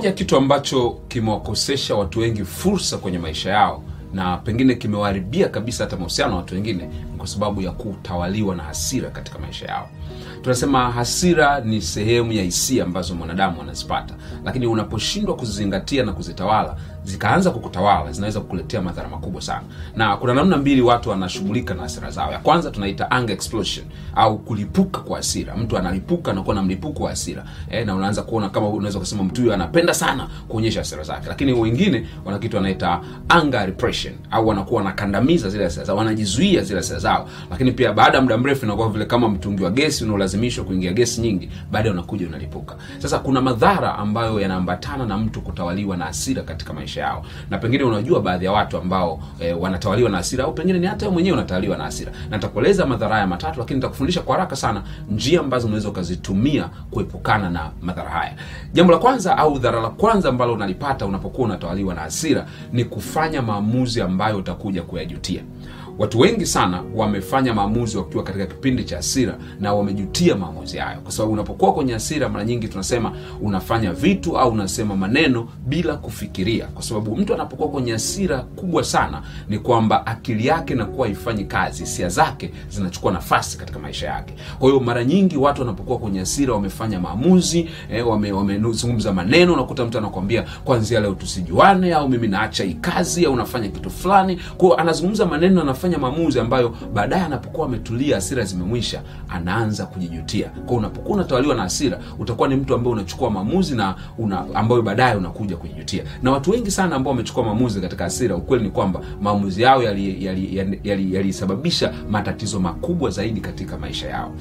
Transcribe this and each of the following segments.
moja kitu ambacho kimewakosesha watu wengi fursa kwenye maisha yao na pengine kimewaharibia kabisa hata mahusiano na watu wengine kwa sababu ya kutawaliwa na hasira katika maisha yao. Tunasema hasira ni sehemu ya hisia ambazo mwanadamu anazipata. Lakini unaposhindwa kuzizingatia na kuzitawala zikaanza kukutawala zinaweza kukuletea madhara makubwa sana. Na kuna namna mbili watu wanashughulika na hasira zao. Ya kwanza tunaita anger explosion au kulipuka kwa hasira. Mtu analipuka anakuwa na mlipuko wa hasira. E, na unaanza kuona kama unaweza kusema mtu huyo anapenda sana kuonyesha hasira zake. Lakini wengine wana kitu wanaita anger repression au wanakuwa wanakandamiza zile hasira zao wanajizuia zile hasira zao lakini pia baada ya muda mrefu inakuwa vile kama mtungi wa gesi unaolazimishwa kuingia gesi nyingi baadaye unakuja unalipuka. Sasa kuna madhara ambayo yanaambatana na mtu kutawaliwa na hasira katika maisha yao. Na pengine unajua baadhi ya watu ambao e, wanatawaliwa na hasira au pengine ni hata wewe mwenyewe unatawaliwa na hasira. Na nitakueleza madhara haya matatu lakini nitakufundisha kwa haraka sana njia ambazo unaweza ukazitumia kuepukana na madhara haya. Jambo la kwanza au dhara la kwanza ambalo unalipata unapokuwa unatawaliwa na hasira ni kufanya maamuzi ambayo utakuja kuyajutia watu wengi sana wamefanya maamuzi wakiwa katika kipindi cha hasira na wamejutia maamuzi hayo. Kwa sababu unapokuwa kwenye hasira mara nyingi tunasema unafanya vitu au unasema maneno bila kufikiria. Kwa sababu mtu anapokuwa kwenye hasira kubwa sana ni kwamba akili yake inakuwa haifanyi kazi hisia zake zinachukua nafasi katika maisha yake. Kwa hiyo mara nyingi watu wanapokuwa kwenye hasira wamefanya maamuzi eh, wamezungumza wame maneno unakuta mtu anakwambia kwanzia leo tusijuane au mimi naacha hii kazi au unafanya kitu fulani. Kwao anazungumza maneno anafanya maamuzi ambayo baadaye anapokuwa ametulia hasira zimemwisha anaanza kujijutia kwao unapokuwa unatawaliwa na hasira utakuwa ni mtu ambaye unachukua maamuzi na una, ambayo baadaye unakuja kujijutia na watu wengi sana ambao wamechukua maamuzi katika hasira ukweli ni kwamba maamuzi yao yalisababisha yali, yali, yali, yali, yali matatizo makubwa zaidi katika maisha yao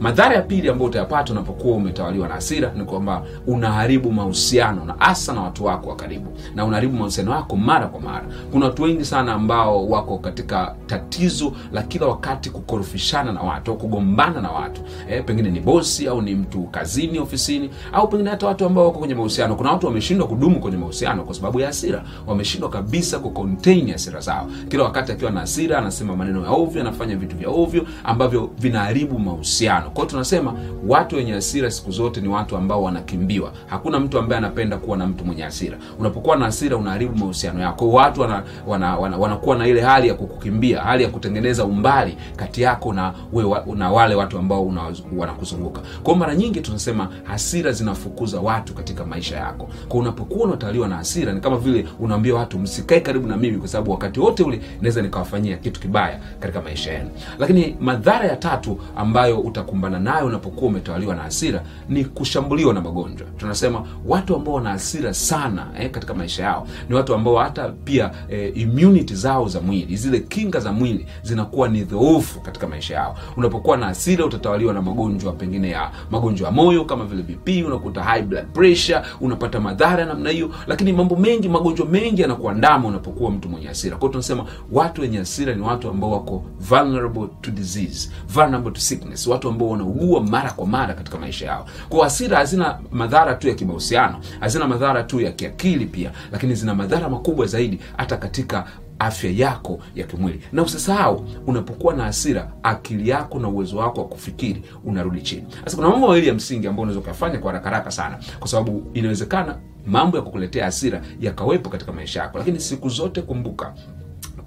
madhara ya pili ambayo utayapata unapokuwa umetawaliwa na hasira ni kwamba unaharibu mahusiano na hasa na watu wako wa karibu. Na unaharibu mahusiano yako mara kwa mara. Kuna watu wengi sana ambao wako katika tatizo la kila wakati kukorofishana na watu au kugombana na watu. E, pengine ni bosi au ni mtu kazini ofisini au pengine hata watu ambao wako kwenye mahusiano. Kuna watu wameshindwa kudumu kwenye mahusiano kwa sababu ya hasira. Wameshindwa kabisa kucontain hasira zao. Kila wakati akiwa na hasira anasema maneno ya ovyo anafanya vitu vya ovyo ambavyo vinaharibu mahusiano kwao tunasema watu wenye hasira siku zote ni watu ambao wanakimbiwa. Hakuna mtu ambaye anapenda kuwa na mtu mwenye hasira. Unapokuwa na hasira unaharibu mahusiano yako. Watu wanakuwa wana, wana, wana na ile hali ya kukukimbia hali ya kutengeneza umbali kati yako na, we, na wale watu ambao wanakuzunguka. Kwao mara nyingi tunasema hasira zinafukuza watu katika maisha yako. Kwa unapokuwa unatawaliwa na hasira ni kama vile unaambia watu msikae karibu na mimi kwa sababu wakati wote ule naweza nikawafanyia kitu kibaya katika maisha yenu. Lakini madhara ya tatu ambayo utakumbana nayo unapokuwa umetawaliwa na hasira ni kushambuliwa na magonjwa. Tunasema watu ambao wana hasira sana eh, katika maisha yao ni watu ambao hata pia eh, immunity zao za mwili zile kinga za mwili zinakuwa ni dhoofu katika maisha yao. Unapokuwa na hasira utatawaliwa na magonjwa pengine ya magonjwa ya moyo kama vile bp unakuta high blood pressure unapata madhara namna hiyo. Lakini mambo mengi magonjwa mengi yanakuandama unapokuwa mtu mwenye hasira. Kwao tunasema watu wenye hasira ni watu ambao wako vulnerable to disease vulnerable to sickness watu ambao wanaugua mara kwa mara katika maisha yao. Kwa hasira hazina madhara tu ya kimahusiano hazina madhara tu ya kiakili pia lakini zina madhara makubwa zaidi hata katika afya yako ya kimwili. Na usisahau unapokuwa na hasira akili yako na uwezo wako wa kufikiri unarudi chini. Sasa kuna mambo mawili ya msingi ambayo unaweza ukayafanya kwa haraka sana kwa sababu inawezekana mambo ya kukuletea hasira yakawepo katika maisha yako lakini siku zote kumbuka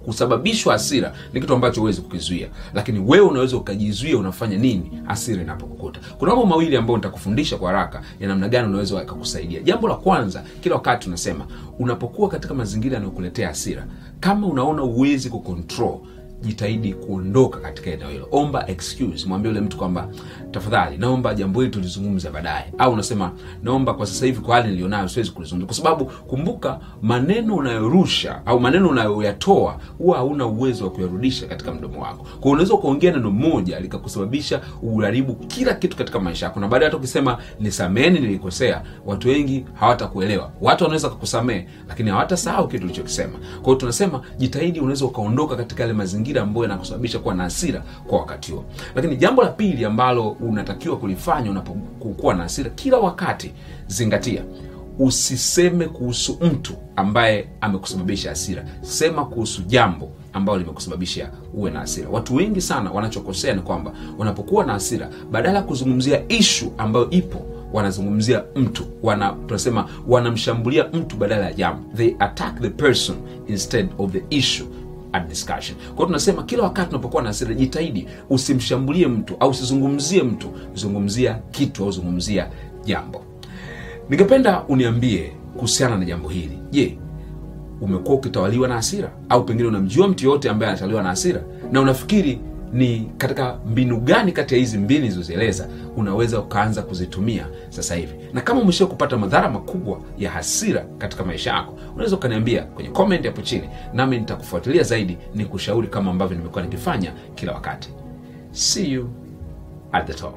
kusababishwa hasira ni kitu ambacho huwezi kukizuia. Lakini wewe unaweza ukajizuia unafanya nini hasira inapokukuta. Kuna mambo mawili ambayo nitakufundisha kwa haraka ya namna gani unaweza akakusaidia jambo la kwanza kila wakati tunasema unapokuwa katika mazingira yanayokuletea hasira kama unaona uwezi kucontrol jitahidi kuondoka katika eneo hilo. Omba excuse mwambie yule mtu kwamba tafadhali naomba jambo hili tulizungumza baadaye. Au unasema naomba kwa sasa hivi kwa hali nilionayo siwezi kulizungumza. Kwa sababu kumbuka maneno unayorusha au maneno unayoyatoa huwa hauna uwezo wa kuyarudisha katika mdomo wako. Kwa unaweza ukaongea neno moja likakusababisha uharibu kila kitu katika maisha yako. Na baadaye hata ukisema nisameheni nilikosea watu wengi hawatakuelewa. Watu wanaweza kukusamehe lakini hawatasahau kitu ulichokisema. Kwa tunasema jitahidi unaweza ukaondoka katika yale mazingira mazingira ambayo yanakusababisha kuwa na hasira kwa wakati huo. Lakini jambo la pili ambalo unatakiwa kulifanya unapokuwa na hasira kila wakati zingatia usiseme kuhusu mtu ambaye amekusababisha hasira. Sema kuhusu jambo ambalo limekusababisha uwe na hasira. Watu wengi sana wanachokosea ni kwamba wanapokuwa na hasira badala ya kuzungumzia ishu ambayo ipo wanazungumzia mtu. Wana tunasema wanamshambulia mtu badala ya jambo. They attack the person instead of the issue at discussion. Kwa tunasema kila wakati unapokuwa na hasira jitahidi usimshambulie mtu au usizungumzie mtu zungumzia kitu au zungumzia jambo. Ningependa uniambie kuhusiana na jambo hili. Je umekuwa ukitawaliwa na hasira? Au pengine unamjua mtu yoyote ambaye anatawaliwa na hasira? Na unafikiri ni katika mbinu gani kati ya hizi mbili nilizozieleza unaweza ukaanza kuzitumia sasa hivi? Na kama umeshia kupata madhara makubwa ya hasira katika maisha yako unaweza ukaniambia kwenye comment hapo chini nami nitakufuatilia zaidi ni kushauri kama ambavyo nimekuwa nikifanya kila wakati. See you at the top